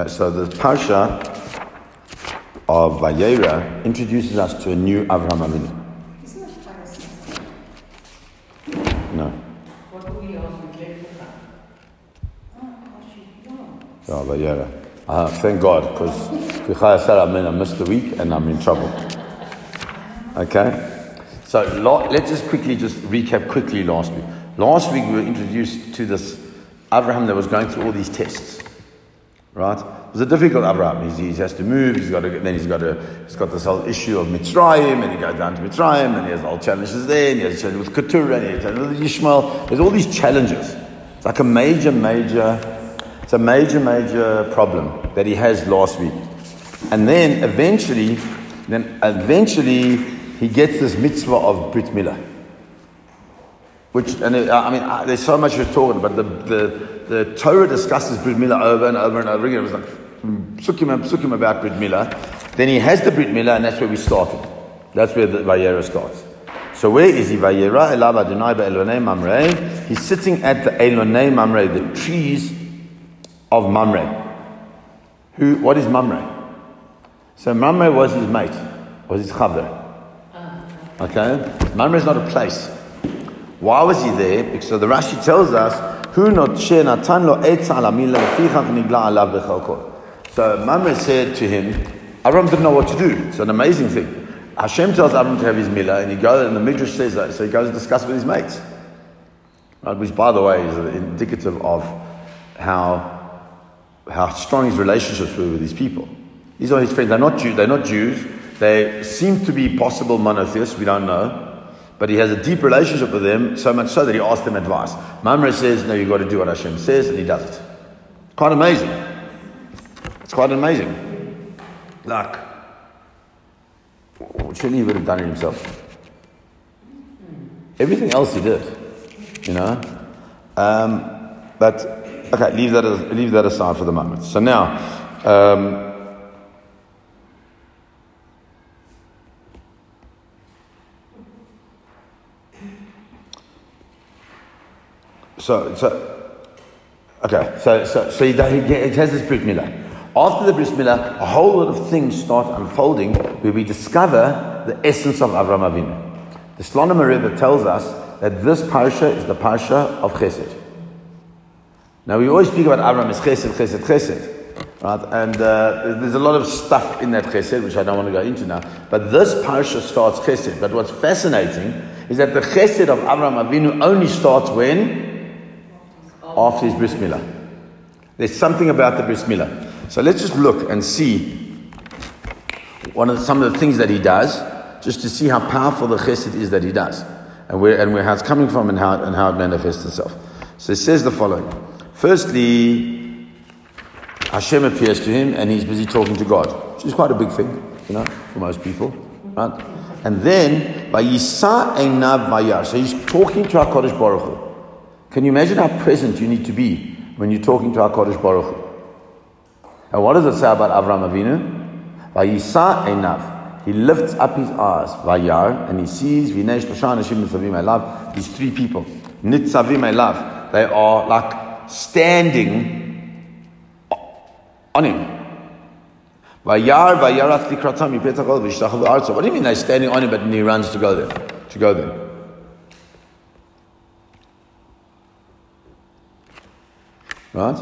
Okay, so the Parsha of Vayera introduces us to a new Avraham Avinu. Isn't? No. What do we ask with Jacob? Oh. Oh, Vayera. Uh, thank God, because I said I mean I missed the week and I'm in trouble. Okay? So let's just quickly just recap quickly last week. Last week we were introduced to this Abraham that was going through all these tests. Right? It was a difficult Abraham. He's, he has to move, he's got to, then he's got, to, he's got this whole issue of Mitzrayim, and he goes down to Mitzrayim, and he has all challenges there, and he has a challenge with Keturah, and he has a challenge with Ishmael. There's all these challenges. It's like a major, major, it's a major, major problem that he has last week. And then eventually, then eventually he gets this mitzvah of Brit Milah. Which, and it, I mean, there's so much we're talking about. The, the, the Torah discusses Brit Milah over and over and over again. It was like hmm, psukim and psukim about Brit Milah. Then he has the Brit Milah, and that's where we started. That's where the Vayera starts. So where is he? Vayera elav Adonai be'elonei mamrei. He's sitting at the Elonei Mamre, the trees of Mamre. Who? What is Mamre? So Mamre was his mate, was his chaver. Uh-huh. Okay, Mamre is not a place. Why was he there? Because so the Rashi tells us, "Who lo. So Mamre said to him, Avram didn't know what to do. It's an amazing thing. Hashem tells Avram to have his milah, and he goes, and the Midrash says that, so he goes and discuss with his mates. Right, which, by the way, is indicative of how how strong his relationships were with these people. These are his friends. They're not Jews. They're not Jews. They seem to be possible monotheists. We don't know. But he has a deep relationship with them, so much so that he asks them advice. Mamre says, No, you've got to do what Hashem says, and he does it. Quite amazing. It's quite amazing. Like, surely he would have done it himself. Everything else he did, you know. Um, but okay, leave that leave that aside for the moment. So now. Um, So, so, okay, so, so, so he, he has this Brit Milah. After the Brit Milah, a whole lot of things start unfolding where we discover the essence of Avram Avinu. The Slonim Rebbe tells us that this parsha is the parsha of Chesed. Now we always speak about Avram as Chesed, Chesed, Chesed. Right? And uh, there's a lot of stuff in that Chesed, which I don't want to go into now. But this parsha starts Chesed. But what's fascinating is that the Chesed of Avram Avinu only starts when? After his bris milah. There's something about the bris milah. So let's just look and see one of the, some of the things that he does, just to see how powerful the chesed is that he does, and where and where how it's coming from and how and how it manifests itself. So it says the following: Firstly, Hashem appears to him, and he's busy talking to God, which is quite a big thing, you know, for most people, right? And then, by Vayisa Einav Vayar. So he's talking to HaKadosh Baruch Hu. Can you imagine how present you need to be when you're talking to our Kodesh Baruch Hu? And what does it say about Avram Avinu? Vayisa einav. He lifts up his eyes, Vayar, and he sees Vinesh Lashon Hashim love. These three people. Nitzavim I love. They are like standing on him. Vayar, Vayarat Tikratam, Yipetachol, Vishtachol, Arza. What do you mean they're standing on him, but he runs to go there? To go there. Right?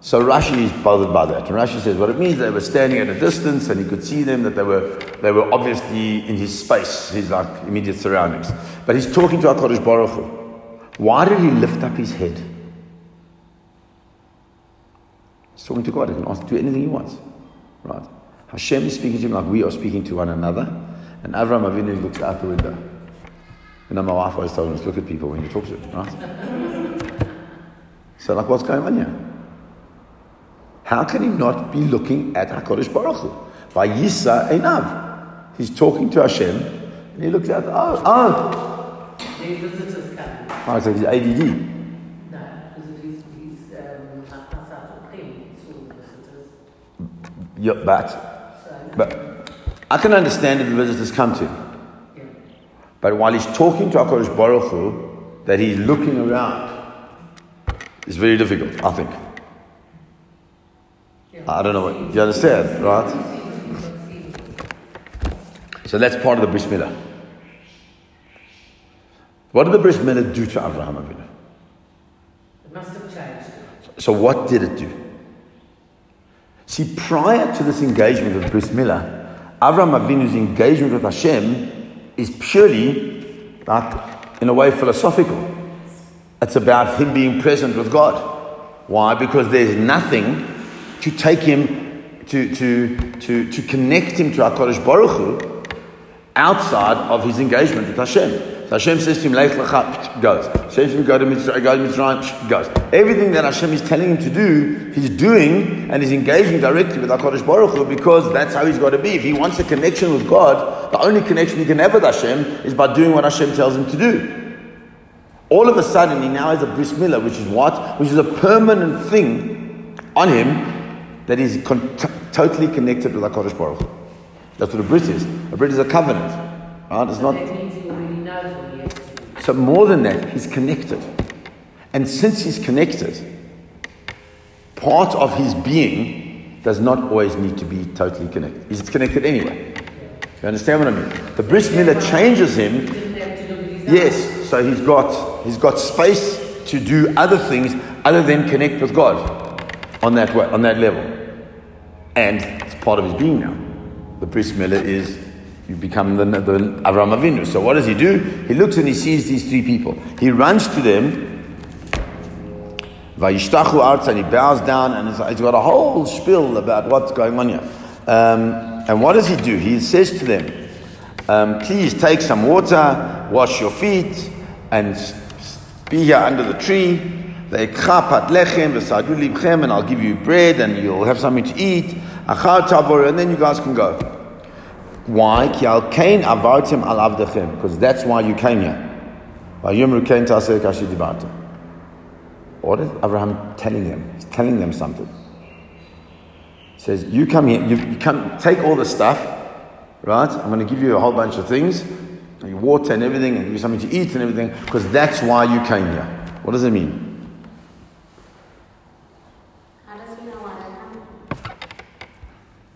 So Rashi is bothered by that. And Rashi says what it means they were standing at a distance and he could see them, that they were, they were obviously in his space, his like immediate surroundings. But he's talking to HaKadosh Baruch Hu. Why did he lift up his head? He's talking to God. He can ask, to do anything he wants. Right? Hashem is speaking to him like we are speaking to one another. And Avram Avinu looks out the window. You know, my wife always told us, look at people when you talk to them, right? So, like, what's going on here? How can he not be looking at HaKadosh Baruch Hu? Vayisa Einav. He's talking to Hashem, and he looks at, oh, oh. The visitors come. Oh, so he's ADD. No, because he's, he's um, Hasat Ochim, so visitors. Yeah, but, So, but I can understand if the visitors come to him. yeah. But while he's talking to HaKadosh Baruch Hu, that he's looking around, is very difficult, I think. I don't know what, you understand, right? So that's part of the bris milah. What did the bris milah do to Avraham Avinu? It must have changed. So what did it do? See, prior to this engagement with bris milah, Avraham Avinu's engagement with Hashem is purely, like, in a way, philosophical. It's about him being present with God. Why? Because there's nothing to take him, to, to, to, to connect him to HaKadosh Baruch Hu outside of his engagement with Hashem. So Hashem says to him, Lech lecha, goes. Says to him, go to Mitzrayim, go to Mitzrayim, goes. Everything that Hashem is telling him to do, he's doing and he's engaging directly with HaKadosh Baruch Hu because that's how he's got to be. If he wants a connection with God, the only connection he can have with Hashem is by doing what Hashem tells him to do. All of a sudden, he now has a bris milah, which is what? Which is a permanent thing on him that is con- t- totally connected with HaKadosh Baruch Hu. That's what a bris is. A bris is a covenant. Right? It's not. That means he already knows what he has to do. So more than that, he's connected. And since he's connected, part of his being does not always need to be totally connected. He's connected anyway. You understand what I mean? The bris milah changes him. He didn't have to look at his eyes. Yes, so he's got he's got space to do other things other than connect with God on that way, on that level. And it's part of his being now. The bris milah is you become the, the Avram Avinu. So what does he do? He looks and he sees these three people. He runs to them. Vayishtachu arts and he bows down and he's, he's got a whole spiel about what's going on here. Um, and what does he do? He says to them, um, please take some water, wash your feet, and be here under the tree. Ve'ekcha pat lechem v'sadu libchem, and I'll give you bread, and you'll have something to eat. Achar tavor, and then you guys can go. Why? Ki kain avartim al avdechem, because that's why you came here. Vayomru kain taseh kashi dibarta. What is Abraham telling them? He's telling them something. He says, "You come here. You, you come. Take all the stuff, right? I'm going to give you a whole bunch of things, your water and everything, and give you something to eat and everything, because that's why you came here. What does it mean? How does he know what I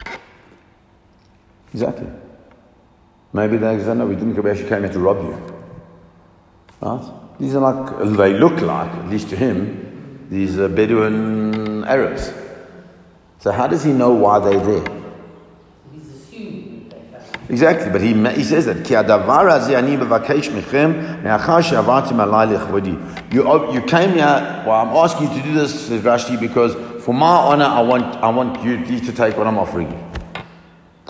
have? Exactly. Maybe they say, no, we didn't come actually came here to rob you. Right? These are like, they look like, at least to him, these are Bedouin Arabs. So how does he know why they're there? He's assumed that they have. Exactly, but he, he says that. You oh, you came here. Well, I'm asking you to do this, says Rashi, because for my honor, I want I want you to take what I'm offering you.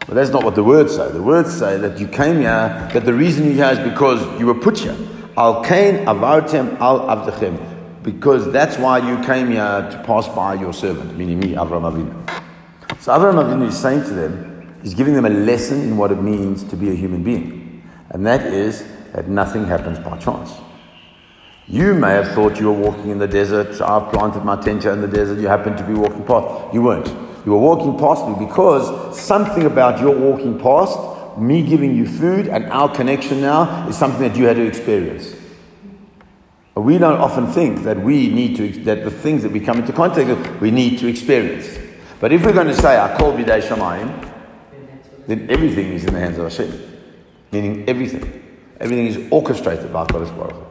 But that's not what the words say. The words say that you came here. That the reason you here is because you were put here. Al kain avartem al avdechem, because that's why you came here to pass by your servant, meaning me, Avram Avinu. So Avram Avinu is saying to them he's giving them a lesson in what it means to be a human being. And that is that nothing happens by chance. You may have thought you were walking in the desert. I've planted my tent in the desert. You happened to be walking past. You weren't. You were walking past me because something about your walking past, me giving you food, and our connection now is something that you had to experience. We don't often think that we need to, that the things that we come into contact with, we need to experience. But if we're going to say, I call Bidei Shamayim, Then everything is in the hands of Hashem. Meaning everything. Everything is orchestrated by Kodesh Baruch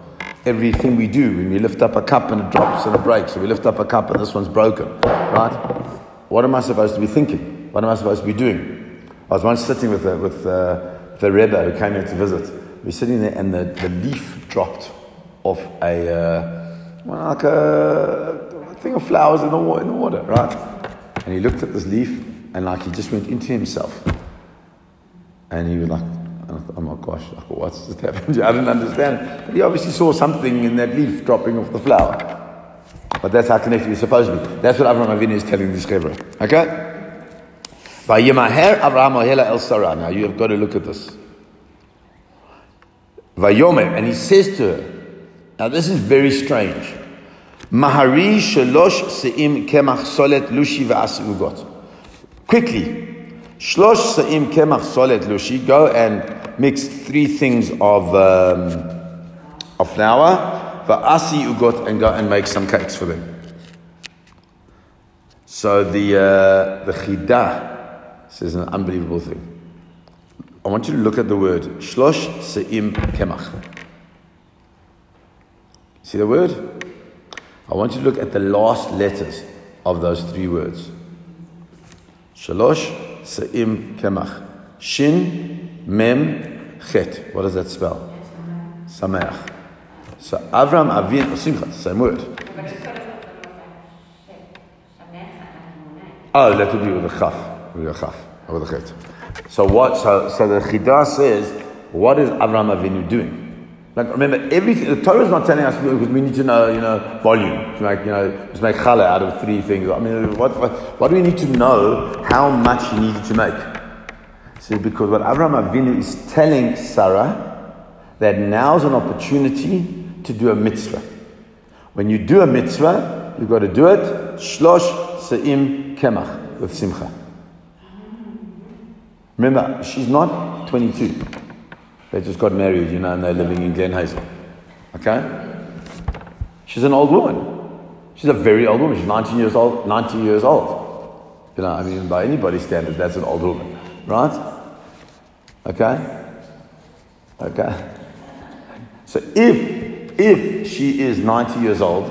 Everything we do, when we lift up a cup and it drops and it breaks, or we lift up a cup and this one's broken, right? What am I supposed to be thinking? What am I supposed to be doing? I was once sitting with a, with uh the Rebbe who came here to visit. We were sitting there and the, the leaf dropped off a, uh, like a, a thing of flowers in the, in the water, right? And he looked at this leaf and like he just went into himself. And he was like, oh my gosh, like, what's just happened? I didn't understand. But he obviously saw something in that leaf dropping off the flower. But that's how connected we're supposed to be. That's what Avraham Avinu is telling this Chevra. Okay? Vayimaher Avraham Ohela El Sarah. Now you have got to look at this. Vayomer, and he says to her, now this is very strange. Mahari shalosh se'im kemach solet lushi v'as ugot. Quickly, shlosh se'im kemach solet lushi. Go and mix three things of um, of flour, v'asi ugot, and go and make some cakes for them. So the uh, the Chidah says an unbelievable thing. I want you to look at the word shlosh se'im kemach. See the word? I want you to look at the last letters of those three words. Shalosh se'im kemach. Shin mem chet. What does that spell? Sameach. So Avram Avin, or Simcha, same word. Oh, that would be with a chaf, with a chaf, with a chet. So what? So, so the Chidah says, what is Avram Avinu doing? Like remember, everything. The Torah is not telling us because we need to know, you know, volume to make, you know, just make challah out of three things. I mean, what, what, what do we need to know? How much he needed to make? So because what Avram Avinu is telling Sarah that now's an opportunity to do a mitzvah. When you do a mitzvah, you've got to do it shlosh se'im kemach with simcha. Remember, she's not 22. They just got married, you know, and they're living in Glen Hazel. Okay? She's an old woman. She's a very old woman. She's 19 years old, 90 years old. You know, I mean, by anybody's standard, that's an old woman. Right? Okay? Okay? So if, if she is 90 years old,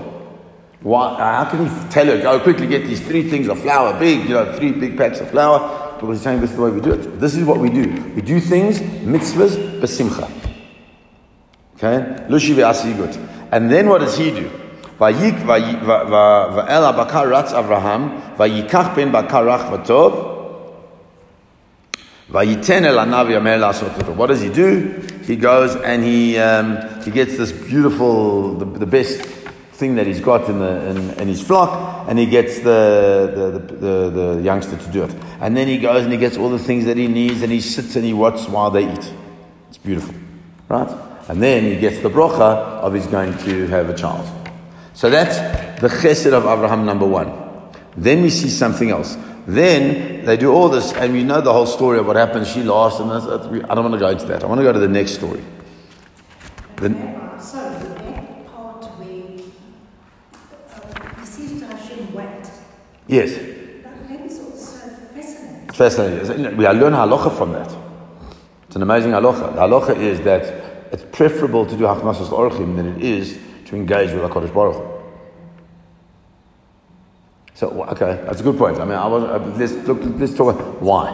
why, how can he tell her, go quickly get these three things of flour, big, you know, three big packs of flour, because he's saying this is the way we do it. This is what we do. We do things, mitzvahs, besimcha. Okay? Lushi ve'asigut. And then what does he do? Vayik va'el abakar ratz Avraham, vayikach ben bakar rach v'tov, vayiten el anav yamer la'asot What does he do? He goes and he, um, he gets this beautiful, the, the best thing that he's got in, the, in, in his flock, and he gets the, the, the, the, youngster to do it. And then he goes and he gets all the things that he needs, and he sits and he watches while they eat. It's beautiful, right? And then he gets the brocha of he's going to have a child. So that's the chesed of Abraham number one. Then we see something else. Then they do all this, and we know the whole story of what happened. She laughs, and I don't want to go into that. I want to go to the next story. The, Uh, so that part where uh, the sister Hashem wept, yes. that, that is also fascinating. Fascinating. We learn halacha from that. It's an amazing halacha. The halacha is that it's preferable to do hachnasas orchim than it is to engage with HaKadosh Baruch Hu. So, okay, that's a good point. I mean, I was, uh, let's, look, let's talk about why.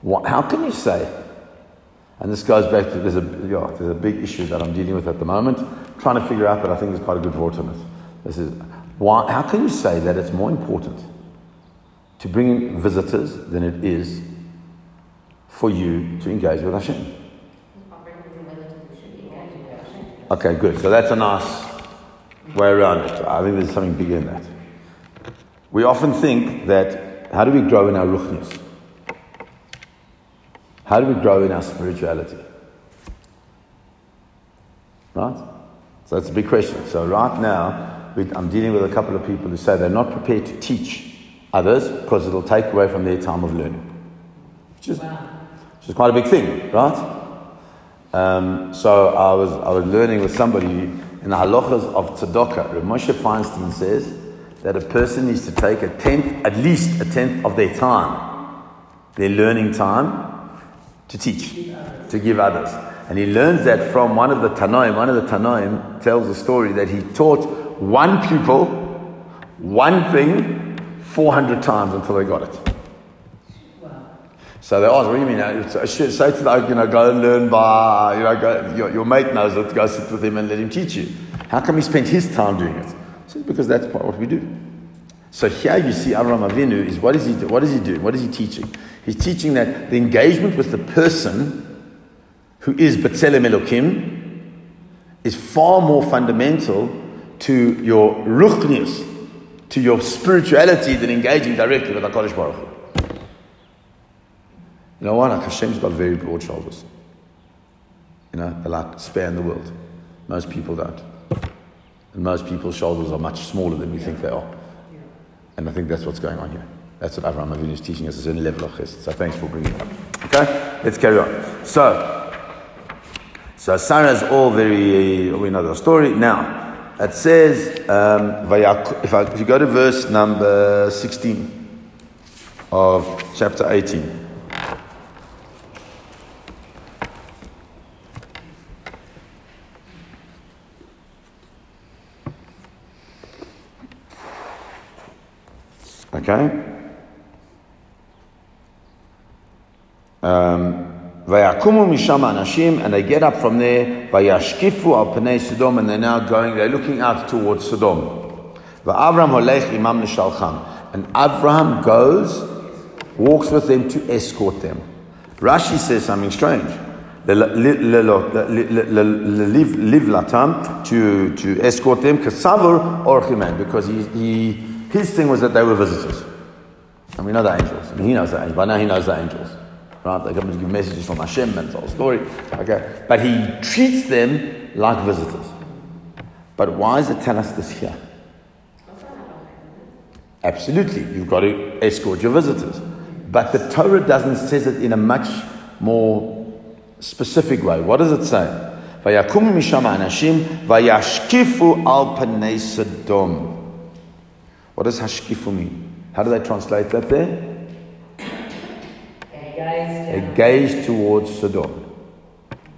Why. How can you say, and this goes back to, there's a, yeah, there's a big issue that I'm dealing with at the moment, trying to figure out, but I think there's quite a good vote on it. This is, why, how can you say that it's more important to bring in visitors than it is for you to engage with Hashem? Okay, good. So that's a nice way around it. I think there's something bigger in that. We often think that how do we grow in our ruchnius? How do we grow in our spirituality? Right? So that's a big question. So right now, I'm dealing with a couple of people who say they're not prepared to teach others because it'll take away from their time of learning. Which is, which is quite a big thing, right? Um, so I was, I was learning with somebody in the halachas of tzedakah. Rav Moshe Feinstein says that a person needs to take a tenth, at least a tenth of their time, their learning time, to teach, to give others. And he learns that from one of the Tanoim. One of the Tanoim tells a story that he taught one pupil one thing 400 times until they got it. So they ask, what do you mean? Uh, I uh, say to them, you know, go and learn by, you know, go, your, your mate knows it, go sit with him and let him teach you. How come he spent his time doing it? So because that's part what we do. So here you see Avram Avinu is what is he do? What is he doing? What is he teaching? He's teaching that the engagement with the person who is B'Tselem Elokim is far more fundamental to your ruchnius, to your spirituality than engaging directly with HaKadosh Baruch Hu. You know what? Hashem's got very broad shoulders. You know, they like span the world. Most people don't. And most people's shoulders are much smaller than we think they are. And I think that's what's going on here. That's what Avraham Avinu is teaching us, a certain level of chesed. So thanks for bringing it up. Okay? Let's carry on. So, so Sarah's all very, uh, we know the story. Now, It says, um, if, I, if you go to verse number 16 of chapter 18. Okay? Um, Vayakumu mishama anashim, and they get up from there. Vayashkifu al panei Sodom, and they're now going. They're looking out towards Sodom. Va'avram holech imam and Avram goes, walks with them to escort them. Rashi says something strange. Live latam to to escort them. Kasavur orchimen, because he, he his thing was that they were visitors. And we know the angels. Mean, he knows the angels. By now he knows the angels. Right? They come to give messages from Hashem and the whole story. Okay. But he treats them like visitors. But why does it tell us this here? Absolutely. You've got to escort your visitors. But the Torah doesn't says it in a much more specific way. What does it say? Misham anashim vayashkifu al panei Sodom. What does hashkifu mean? How do they translate that there? They gaze towards Sodom.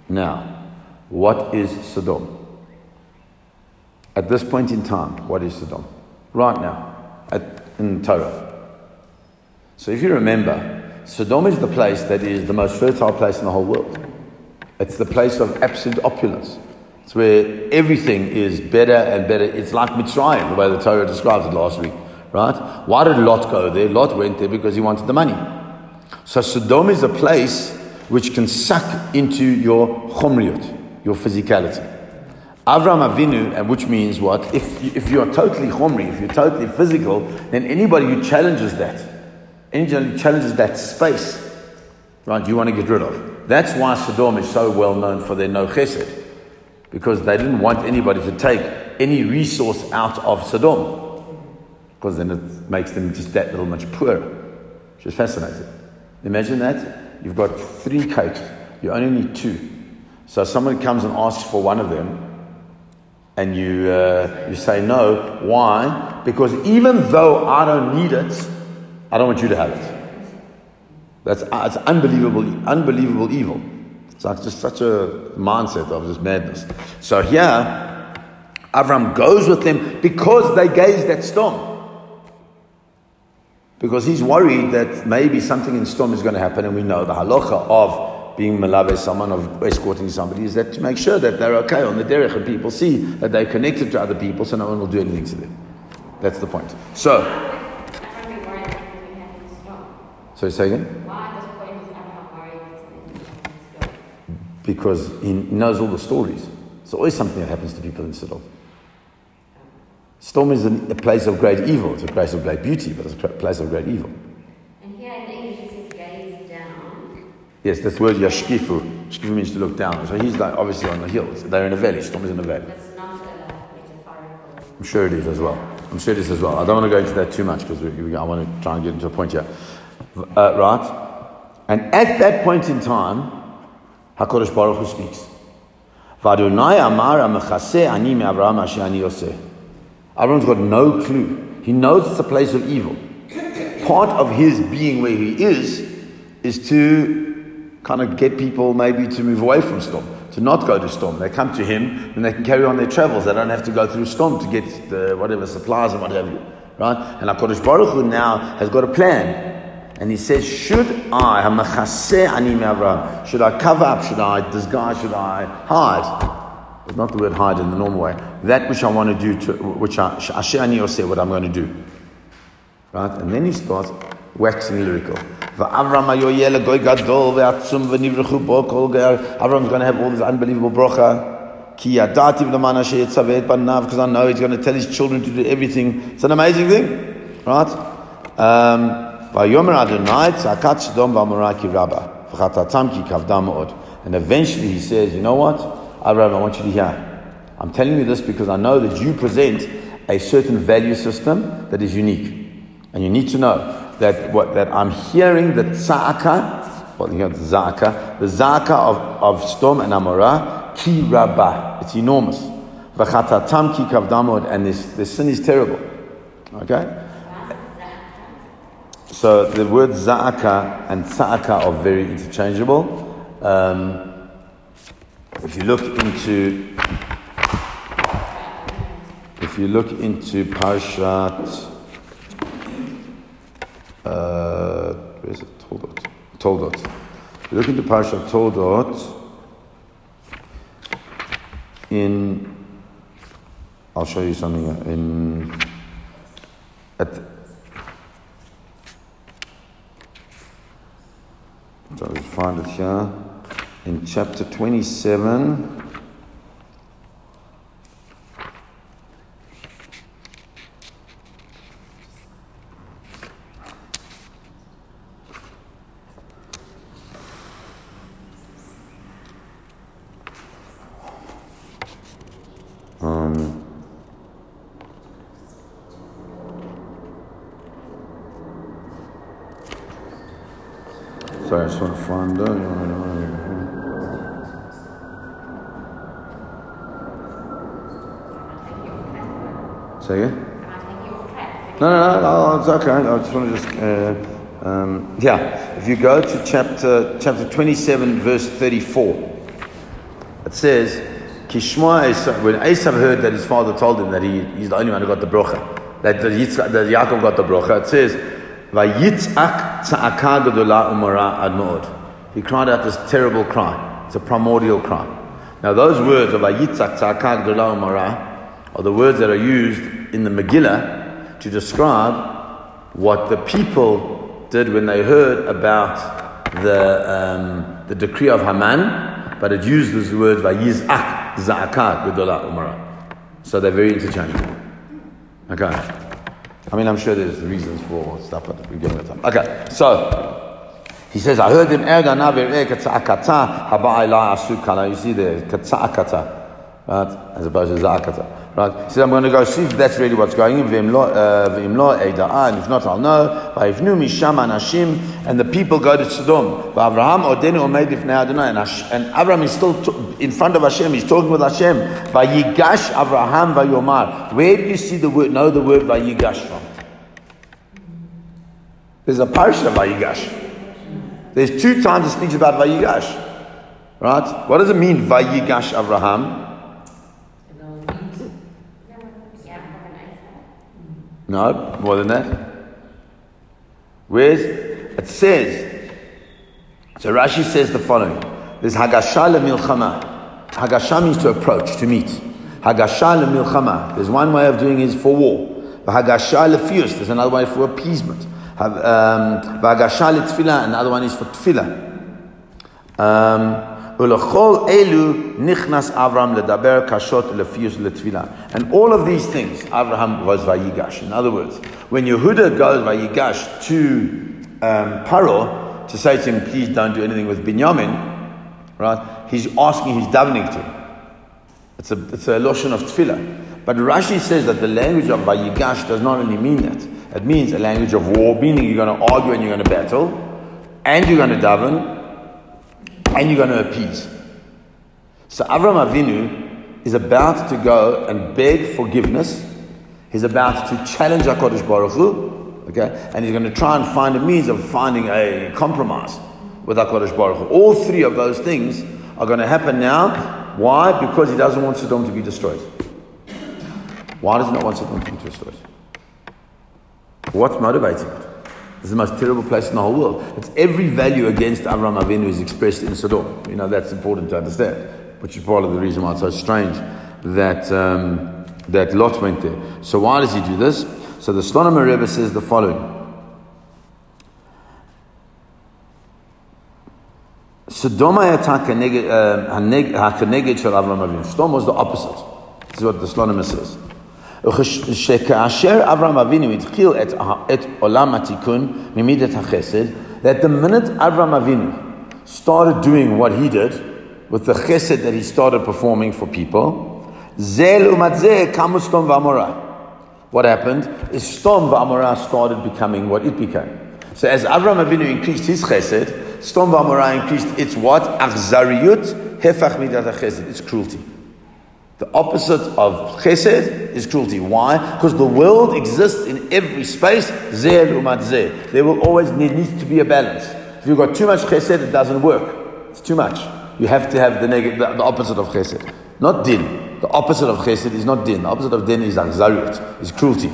Now, what is Sodom? At this point in time, what is Sodom? Right now, at, in Torah. So if you remember, Sodom is the place that is the most fertile place in the whole world. It's the place of absolute opulence. It's where everything is better and better. It's like Mitzrayim, the way the Torah describes it last week, right? Why did Lot go there? Lot went there because he wanted the money. So Sodom is a place which can suck into your chomriut, your physicality. Avram Avinu, uh, which means what? If, if you're totally chomri, if you're totally physical, then anybody who challenges that, anybody who challenges that space, right, you want to get rid of. That's why Sodom is so well known for their no chesed, because they didn't want anybody to take any resource out of Sodom, because then it makes them just that little much poorer, which is fascinating. Imagine that. You've got three cakes. You only need two. So someone comes and asks for one of them, and you, uh, you say no. Why? Because even though I don't need it, I don't want you to have it. That's it's unbelievable, unbelievable evil. It's like just such a mindset of this madness. So here, Avram goes with them because they gazed at Sodom because he's worried that maybe something in Sdom is going to happen, and we know the halacha of being malave someone, of escorting somebody, is that to make sure that they're okay on the derech, and people see that they're connected to other people, so no one will do anything to them. That's the point. So, I can't be worried that something happens to Sodom. so say again? Why at this point is Abraham worried that something happens to Sodom? Because he knows all the stories. There's always something that happens to people in Sodom. Sdom is a, a place of great evil. It's a place of great beauty, but it's a place of great evil. And here in English it says gaze down. Yes, that's the word yashkifu. Shkifu means to look down. So he's like obviously on the hills. They're in a valley. Sdom is in a valley. That's not a metaphorical. I'm sure it is as well. I'm sure it is as well. I don't want to go into that too much because I want to try and get into a point here. Uh, right? And at that point in time, HaKadosh Baruch Hu speaks. Vadunai amar ani me'Avraham asher ani yoseh. Avram's got no clue. He knows it's a place of evil. Part of his being where he is is to kind of get people maybe to move away from Sdom, to not go to Sdom. They come to him and they can carry on their travels. They don't have to go through Sdom to get the whatever supplies and what have you. Right? And HaKadosh Baruch Hu now has got a plan. And he says, Should I, should I cover up, should I disguise, should I hide? It's not the word hide in the normal way. That which I want to do, to, which I, asher ani oseh, what I'm going to do. Right? And then he starts waxing lyrical. Avram's going to have all this unbelievable banav, because I know he's going to tell his children to do everything. It's an amazing thing. Right? Um. And eventually he says, you know what? I want you to hear. I'm telling you this because I know that you present a certain value system that is unique. And you need to know that what that I'm hearing the tzaka, well, you know the zaka, the zaka of, of Sdom and Amorah, ki rabba. It's enormous. V'chatatam ki kavdamod, and this, this sin is terrible. Okay? So the word za'aka and sa'aka are very interchangeable. Um, if you look into if you look into Parshat uh, where is it? Toldot. Toldot. If you look into Parshat Toldot in I'll show you something uh, in at let's find it here in chapter 27 um, sorry, I just want to find it. Say again? I taking you off track? No, no, no, no, it's okay. I just want to just, uh, um, yeah. If you go to chapter chapter 27, verse 34, it says, Kishma Esav, when Esav heard that his father told him that he, he's the only one who got the brocha, that, the Yitzchak, that Yaakov got the brocha, it says, Vayitzak tza'aka gedola umara. He cried out this terrible cry. It's a primordial cry. Now those words of Vayitzak tza'aka gedola umara are the words that are used in the Megillah to describe what the people did when they heard about the, um, the decree of Haman, but it used those word Vayizak za'aka gedola umara. So they're very interchangeable. Okay. I mean, I'm sure there's reasons for stuff, but we give it time. Okay, so he says, I heard him asukala. You see there, katza'akata, right? As opposed to za'akata. Right? He says, I'm going to go see if that's really what's going on. Uh, if not, I'll know. And the people go to Sodom. And, Abraham is still in front of Hashem. He's talking with Hashem. V'yomar. Where do you see the word? Know the word v'yigash from? There's a parsha Vayigash. There's two times it speaks about Vayigash. Right? What does it mean, Vayigash Avraham? And I'll eat. Yeah, have an Esav. No, more than that. Where's it says? So Rashi says the following: There's Hagasha milchama. Hagasha means to approach, to meet. Hagasha milchama. There's one way of doing it is for war. Hagasha lefius. There's another way for appeasement. Hagasha letfila. Another one is for tefillah. Um, Ulachol elu nichnas Avram ledaber kashot lefius. And all of these things, Avraham was vayigash. In other words, when Yehuda goes vayigash to um, Paro to say to him, please don't do anything with Binyamin, right? He's asking, he's davening to him. It's a, it's a loshon of tefillah. But Rashi says that the language of vayigash does not only mean that. It means a language of war, meaning you're going to argue and you're going to battle, and you're going to daven, and you're going to appease. So Avram Avinu is about to go and beg forgiveness. He's about to challenge HaKadosh Baruch Hu, okay? And he's going to try and find a means of finding a compromise with HaKadosh Baruch Hu. All three of those things are going to happen now. Why? Because he doesn't want Sodom to be destroyed. Why does he not want Sodom to be destroyed? What's motivating it? It's the most terrible place in the whole world. It's every value against Avram Avinu is expressed in Sodom. You know, that's important to understand, which is part of the reason why it's so strange that, um, that Lot went there. So, why does he do this? So, the Slonim Rebbe says the following. Um, Sodom was the opposite. This is what the Slonim says. שכאשר אברהם אבינו התחיל את, את עולם התיקון ממידת החסד, that the minute Avram Avinu started doing what he did with the chesed that he started performing for people, zel umatzeh kamu v'amora. What happened is Sdom v'amora started becoming what it became. So as Avram Avinu increased his chesed, Sdom v'amora increased its what? Achzariyut hefach midat chesed. It's cruelty. The opposite of chesed is cruelty. Why? Because the world exists in every space. Zeh umat zeh. There will always need, needs to be a balance. If you've got too much chesed, it doesn't work. It's too much. You have to have the, neg- the, the opposite of chesed. Not din. The opposite of chesed is not din. The opposite of din is akzariyat, is cruelty. You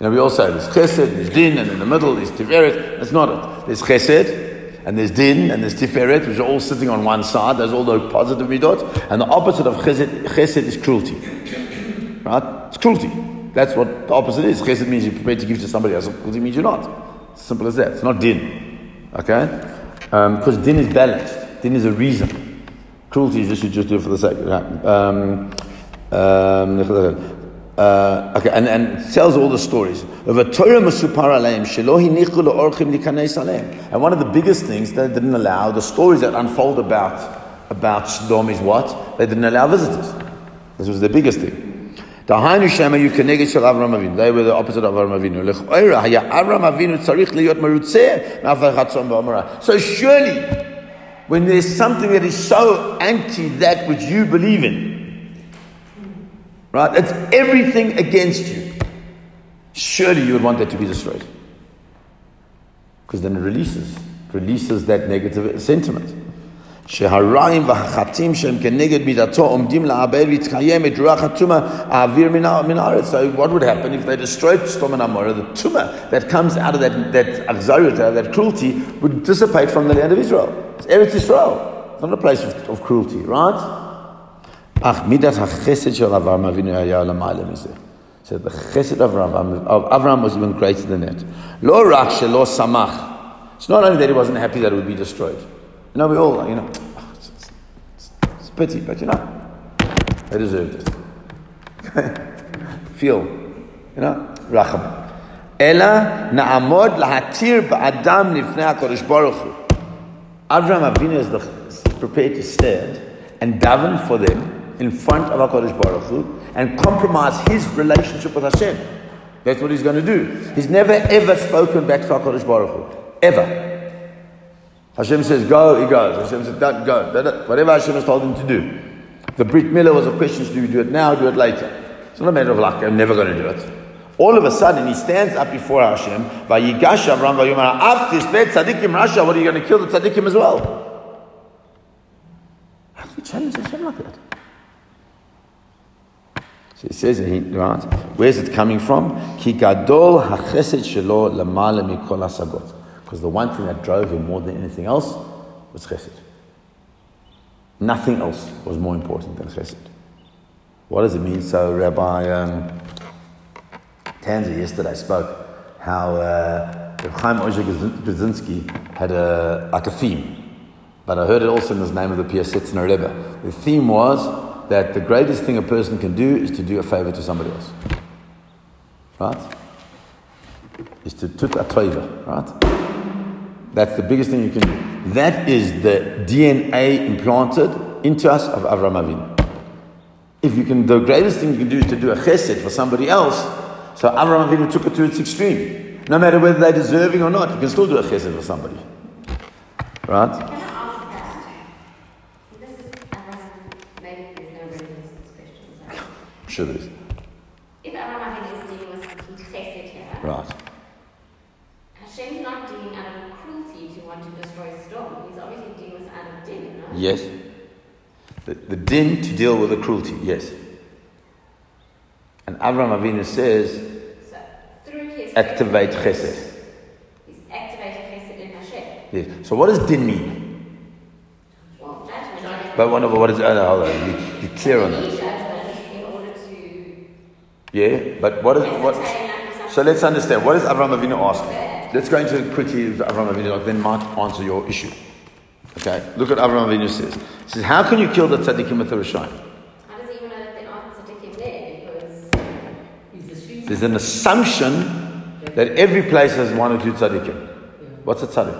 know, we all say there's chesed, there's din, and in the middle is tiferet. That's not it. There's chesed, and there's din, and there's tiferet, which are all sitting on one side. There's all the positive midot. And the opposite of chesed, chesed is cruelty. Right? It's cruelty. That's what the opposite is. Chesed means you're prepared to give to somebody else. Cruelty means you're not. Simple as that. It's not din. Okay? Because din is balanced. Din is a reason. Cruelty is just you just do it for the sake. Right? Um, um, uh, okay, and, and tells all the stories. Of a. And one of the biggest things that they didn't allow, the stories that unfold about about Sodom is what? They didn't allow visitors. This was the biggest thing. You Avinu. They were the opposite of Avram Avinu. So surely, when there's something that is so anti that which you believe in, Right? It's everything against you. Surely you would want that to be destroyed. Because then it releases, releases that negative sentiment. So what would happen if they destroyed Sdom and Amora? The tumah that comes out of that, that axariota, that cruelty, would dissipate from the land of Israel. It's Eretz Israel. It's not a place of, of cruelty, right? אך מידת החסד של אברהם אבינו היה למעלה מזה. So the chesed of Avraham, of Avraham was even greater than that. לא רק שלא שמח. It's not only that he wasn't happy that it would be destroyed. You know, we all, you know, it's, it's, it's pity, but you know, they deserved it. Feel, you know, רחם. אלא נעמוד להתיר באדם לפני הקדוש ברוך הוא. Avraham Avinu is, the, is prepared to stand and daven for them in front of HaKadosh Baruch Hu and compromise his relationship with Hashem. That's what he's going to do. He's never ever spoken back to HaKadosh Baruch Hu. Ever. Hashem says go, he goes. Hashem says don't go. Whatever Hashem has told him to do. The Brit Milah was a question, do you do it now, do it later? It's not a matter of luck, I'm never going to do it. All of a sudden, he stands up before Hashem, After Rasha, what are you going to kill the tzaddikim as well? How do you challenge Hashem like that? So it says, right? Where's it coming from? Because the one thing that drove him more than anything else was chesed. Nothing else was more important than chesed. What does it mean? So Rabbi um, Tanzer yesterday spoke how uh, Chaim Ozer Grodzinski had a, like a theme. But I heard it also in the name of the Piasetzner Rebbe. The theme was that the greatest thing a person can do is to do a favor to somebody else. Right? Is to tut a toiva, right? That's the biggest thing you can do. That is the DNA implanted into us of Avram Avinu. If you can, the greatest thing you can do is to do a chesed for somebody else. So Avram Avinu took it to its extreme. No matter whether they're deserving or not, you can still do a chesed for somebody. Right? Sure there is. If Abraham is dealing with complete chesed here, Right. Hashem's not dealing out of cruelty to want to destroy Sodom. He's obviously dealing with out of din, no? Yes. The, the din to deal with the cruelty, yes. And Abraham Avinu says, So, through his activate chesed. He's activating chesed in Hashem. Yes. So what does din mean? Well, judgment. But what, what is, oh, no, hold on, be, be clear on that. judgment in order to Yeah, but what is, what, ascertain that for so let's understand, what is Abraham Avinu asking? Let's go into quickly Abraham Avinu, then might answer your issue. Okay, look at Abraham Avinu says. He says, how can you kill the tzaddikim with the Rishayim? How does he even know that they're tzaddikim there? Because He's assuming. There's an assumption that every place has one or two tzaddikim. What's a tzaddik?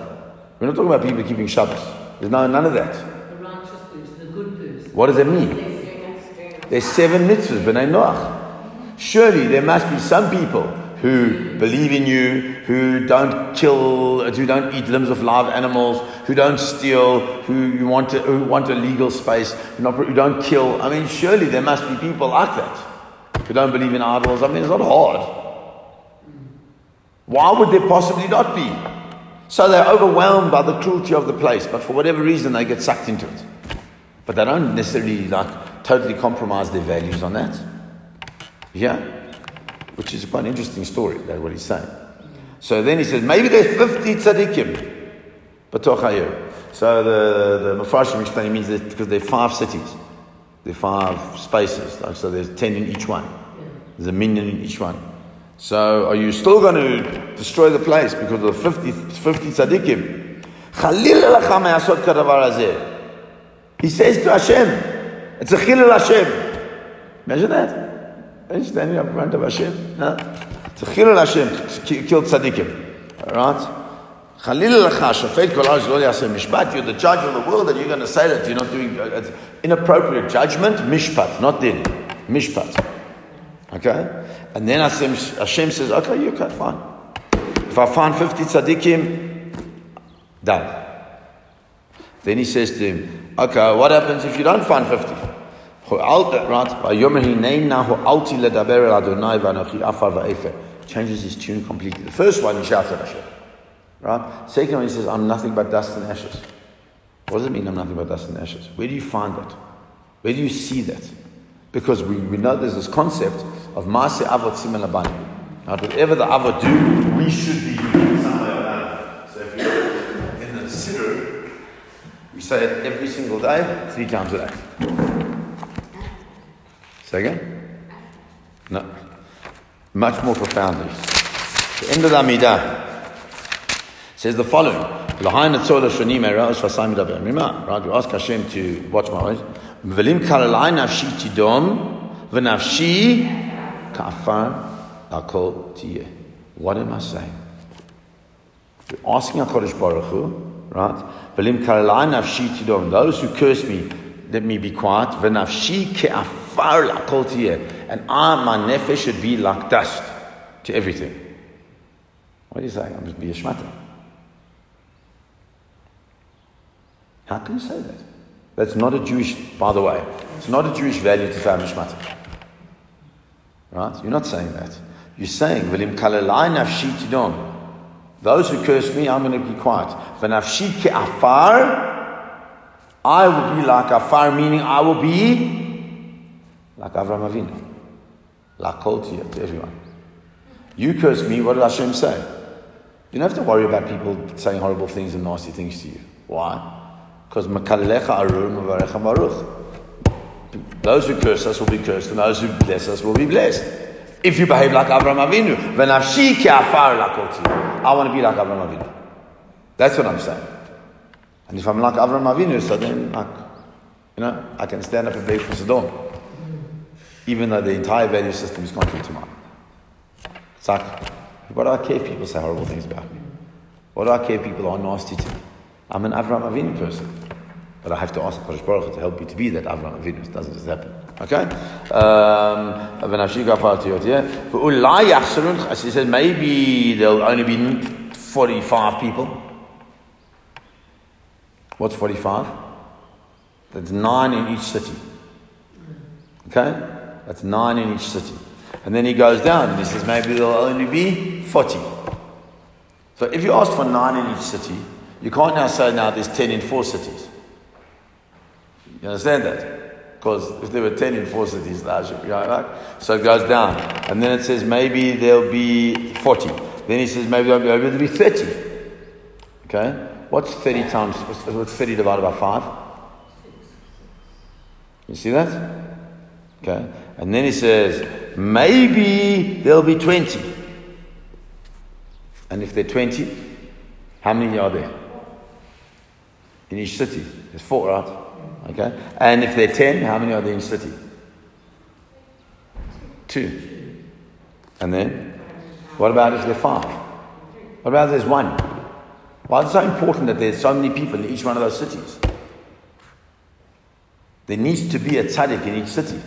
We're not talking about people keeping Shabbos. There's no, none of that. The righteous person, the good person. What does that mean? they're doing that during There's seven mitzvahs, B'nai Noach. Surely there must be some people who believe in you, who don't kill, who don't eat limbs of live animals, who don't steal, who you want to, who want a legal space, who, not, who don't kill. I mean, surely there must be people like that who don't believe in idols. I mean, it's not hard. Why would there possibly not be? So they're overwhelmed by the cruelty of the place, but for whatever reason they get sucked into it. But they don't necessarily like totally compromise their values on that. Yeah? Which is quite an interesting story, that's what he's saying. So then he says, maybe there's 50 tzaddikim. Batoch So the, the Mepharshim explain means that because there are five cities. There are five spaces. Like, so there's 10 in each one. There's a minyan in each one. So are you still going to destroy the place because of 50, 50 tzaddikim? He says to Hashem, it's a chilul Hashem. Imagine that. Are you standing up in front of Hashem? No? It's a chilul Hashem to kill tzaddikim. Alright? Khalil Shafet Mishpat, you're the judge of the world and you're going to say that you're not doing uh, inappropriate judgment, mishpat, not din, mishpat. Okay? And then Hashem, Hashem says, okay, you can, fine. If I find 50 tzaddikim, done. Then he says to him, okay, what happens if you don't find 50? Uh, right? Changes his tune completely. The first one, he shouts at Hashem. Right? Second one, he says, I'm nothing but dust and ashes. What does it mean, I'm nothing but dust and ashes? Where do you find that? Where do you see that? Because we, we know there's this concept of Maase Avot Simen whatever the Avot do, we should be doing or another. So if you're in the Siddur, we say it every single day, three times a day. Say again? No. Much more profoundly. The end of the Amidah says the following. Right, we ask Hashem to watch my words. V'lim kalalai nafshi tidom v'nafshi kafar akol tiyeh. What am I saying? We're asking HaKadosh Baruch Hu, right? Those who curse me, let me be quiet. V'nafshi ke'afar akol tiyeh. And I, my nefesh, should be like dust to everything. What do you say? I'm to be a shmata. How can you say that? That's not a Jewish, by the way, it's not a Jewish value to say mishmata. Right? You're not saying that. You're saying, Vilim kalalai nafshi tidon. Those who curse me, I'm going to be quiet. V'nafshi ke afar, I will be like afar, meaning I will be like Avram Avinu. Like Koltia to everyone. You curse me, what did Hashem say? You don't have to worry about people saying horrible things and nasty things to you. Why? Because. Those who curse us will be cursed, and those who bless us will be blessed. If you behave like Abraham Avinu, I want to be like Abraham Avinu. That's what I'm saying. And if I'm like Abraham Avinu, so then, like, you know, I can stand up and beg for Sodom, even though the entire value system is contrary to mine. It's like, what do I care if people say horrible things about me? What do I care if people are nasty to me? I'm an Avram Avinu person. But I have to ask Kodesh Baruch to help me to be that Avram Avinu. It doesn't just happen. Okay? Um, he said maybe there'll only be 45 people. What's 45? That's nine in each city. Okay? That's nine in each city. And then he goes down and he says maybe there'll only be 40. So if you ask for nine in each city, you can't now say now there's 10 in four cities. You understand that? Because if there were 10 in four cities, that should be right. So it goes down. And then it says maybe there'll be 40. Then he says maybe there'll be, there'll be 30. Okay? What's 30 times, what's 30 divided by 5? You see that? Okay. And then he says, maybe there'll be 20. And if they're 20, how many are there? in each city. There's four, right? Okay? And if they're ten, how many are there in each city? Two. And then? What about if they're five? What about if there's one? Why is it so important that there's so many people in each one of those cities? There needs to be a tzaddik in each city.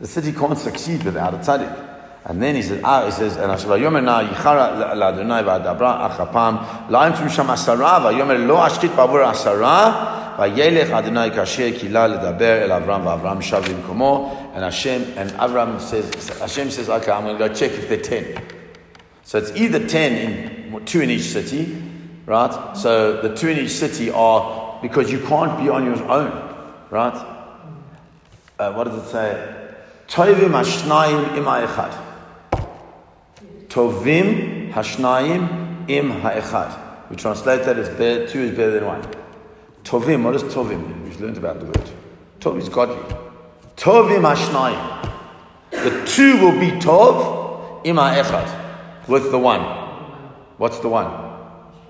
The city can't succeed without a tzaddik. And then he says, ah, he says, and Hashem, Yomer na yichara l'Adonai v'adabra achapam, la'im tum sham asara, v'yomer lo ashkit bavur asara, v'yelech Adonai kasher kila l'daber el Avram v'Avram shavim komo, and Hashem, and Avram says, Hashem says, okay, I'm going to go check if they're ten. So it's either ten in, two in each city, right? So the two in each city are, because you can't be on your own, right? Uh, what does it say? Tovim hashnayim im ha'echad. Tovim hashnayim im ha'echad. We translate that as better, two is better than one. Tovim, what is tovim? We've learned about the word. Tov is godly. Tovim hashnayim. The two will be tov im ha'echad. With the one. What's the one?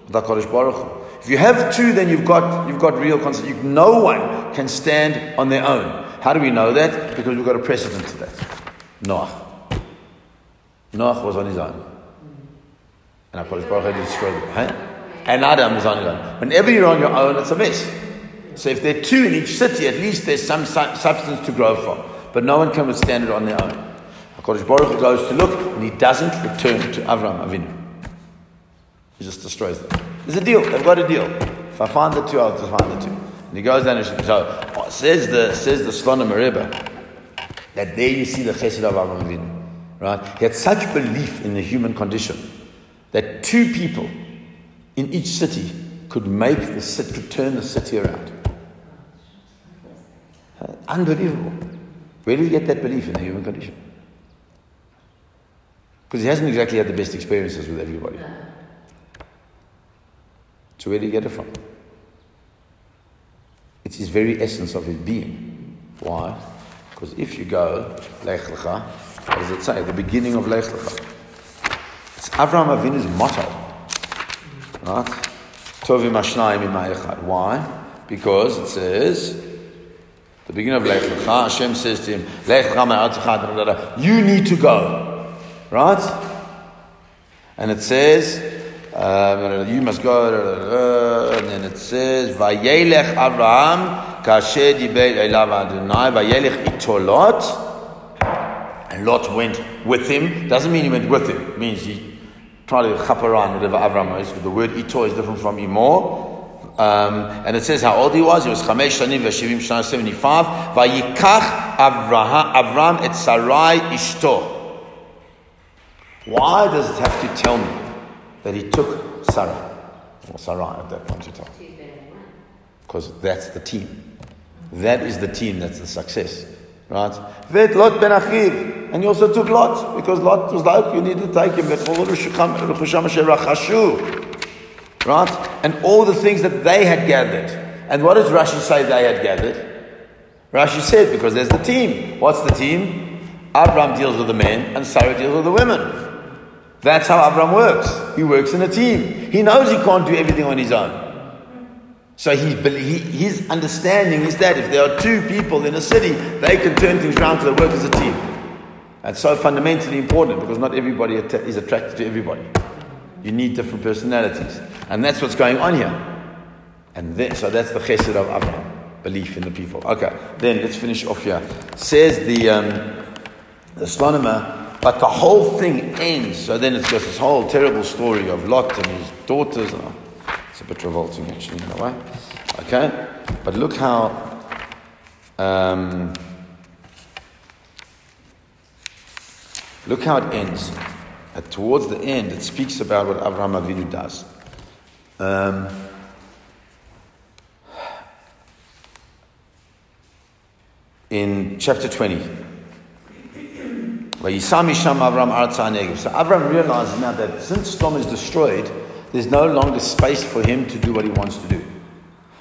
The Kodesh Baruch. If you have two, then you've got, you've got real concert. No one can stand on their own. How do we know that? Because we've got a precedent to that. Noah. Noah was on his own. And HaKadosh Baruch Hu destroyed. Huh? And Adam is on his own. Whenever you're on your own, it's a mess. So if there are two in each city, at least there's some su- substance to grow from. But no one can withstand it on their own. HaKadosh Baruch Hu goes to look, and he doesn't return to Avram Avinu. He just destroys them. There's a deal. They've got a deal. If I find the two, I'll just find the two. And he goes down and so oh, says the says the Slonimer Rebbe that there you see the chesed of Avraham Avinu. Right? He had such belief in the human condition that two people in each city could make the city, could turn the city around. Unbelievable. Where did he get that belief in the human condition? Because he hasn't exactly had the best experiences with everybody. So where did he get it from? It's his very essence of his being. Why? Because if you go, Lech Lecha, what does it say? The beginning of Lech Lecha. It's Avraham Avinu's motto. Right? Tovim Ashnayim Echad. Why? Because it says, the beginning of Lech Lecha, Hashem says to him, Lech Lecha you need to go. Right? And it says, um, you must go, and then it says, Vayelech Avraham, kasher dibet elav Adonai, Vayelech itolot, and Lot went with him. Doesn't mean he went with him. It means he tried to chaparan, whatever Avraham is. The word ito is different from imor. Um, and it says how old he was. He was chamesh shanim v'shivim shana seventy-five. Vayikach Avram et Sarai ishto. Why does it have to tell me that he took Sarah, or Sarah at that point in time. Because that's the team. That is the team that's the success. Right? Vet Lot ben Achiv. And he also took Lot, because Lot was like, you need to take him. Right? And all the things that they had gathered. And what does Rashi say they had gathered? Rashi said, because there's the team. What's the team? Abraham deals with the men, and Sarah deals with the women. That's how Avram works. He works in a team. He knows he can't do everything on his own. So he, he, his understanding is that if there are two people in a city, they can turn things around to work as a team. That's so fundamentally important because not everybody is attracted to everybody. You need different personalities. And that's what's going on here. And then, so that's the chesed of Avram, belief in the people. Okay, then let's finish off here. Says the, um, the astronomer, but the whole thing ends. So then it's just this whole terrible story of Lot and his daughters. Oh, it's a bit revolting, actually, in a way. Okay? But look how. Um, look how it ends. At, towards the end, it speaks about what Avraham Avinu does. Um, in chapter 20. So Avram realizes now that since Sodom is destroyed, there's no longer space for him to do what he wants to do.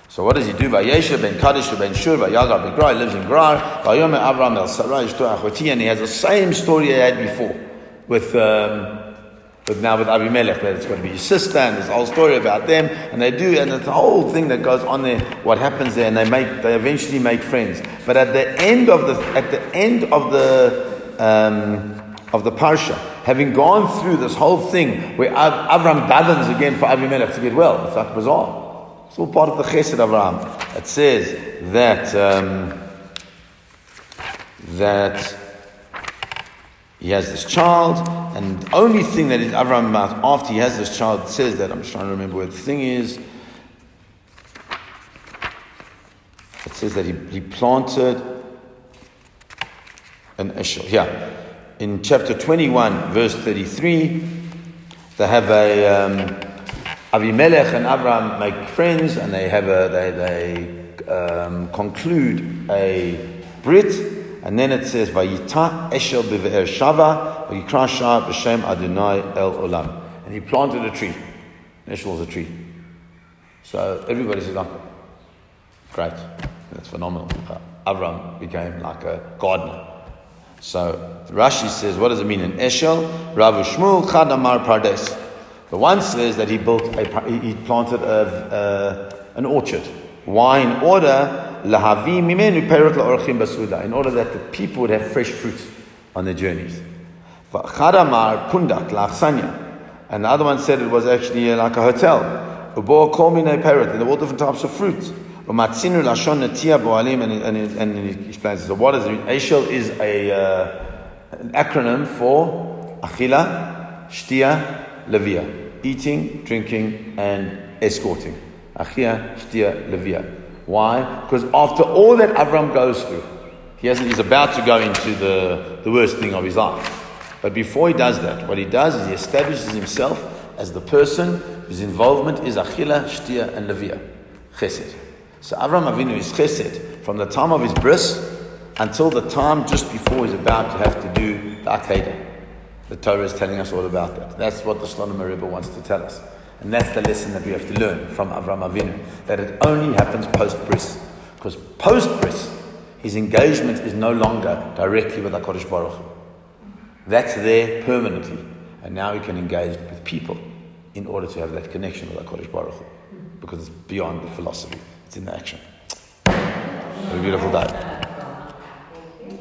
So what does he do? Vayesha ben Kadesh ben Shur Vayagar ben Grar. He lives in Grar. Vayomer Avram el Sarai Achoti, and he has the same story he had before with. Um, but now with Abimelech, that it's going to be his sister, and a whole story about them, and they do, and it's a whole thing that goes on there. What happens there, and they make, they eventually make friends. But at the end of the, at the end of the um, of the parsha, having gone through this whole thing where Av- Avram davens again for Avimelech to get well. It's like bizarre. It's all part of the chesed Avram. It says that um, that he has this child, and the only thing that is Avram about after he has this child says that I'm just trying to remember where the thing is. It says that he, he planted an Eshel. Yeah. In chapter 21, verse 33, they have a um, Avimelech and Avram make friends, and they have a they, they um, conclude a brit, and then it says Vayita Eshel beve'er Shava Vayikra Shah b'Shem Adonai El Olam, and he planted a tree. Eshel was a tree. So everybody says, oh, great, that's phenomenal. Uh, Avram became like a gardener. So Rashi says, what does it mean in Eshel? Rav Shmuel Chad Amar Pardes. The one says that he built a, he planted a, an orchard. Why? In order basuda. In order that the people would have fresh fruit on their journeys. Chad Amar Pundak lachsanya. And the other one said it was actually like a hotel. Ubo kol minei perot. And there were all different types of fruit. Umatzinu lashon netia boalim, and he explains. So what is it? Eshel is a uh, an acronym for achila, shtia, levia, eating, drinking, and escorting. Achia, shtia, levia. Why? Because after all that Avram goes through, he hasn't, he's about to go into the, the worst thing of his life. But before he does that, what he does is he establishes himself as the person whose involvement is achila, shtia, and levia, chesed. So Avram Avinu is chesed from the time of his bris until the time just before he's about to have to do the Akedah. The Torah is telling us all about that. That's what the Slonim Rebbe wants to tell us. And that's the lesson that we have to learn from Avram Avinu, that it only happens post-bris. Because post-bris, his engagement is no longer directly with HaKadosh Baruch. That's there permanently. And now he can engage with people in order to have that connection with HaKadosh Baruch. Because it's beyond the philosophy. It's in action. Have a beautiful day.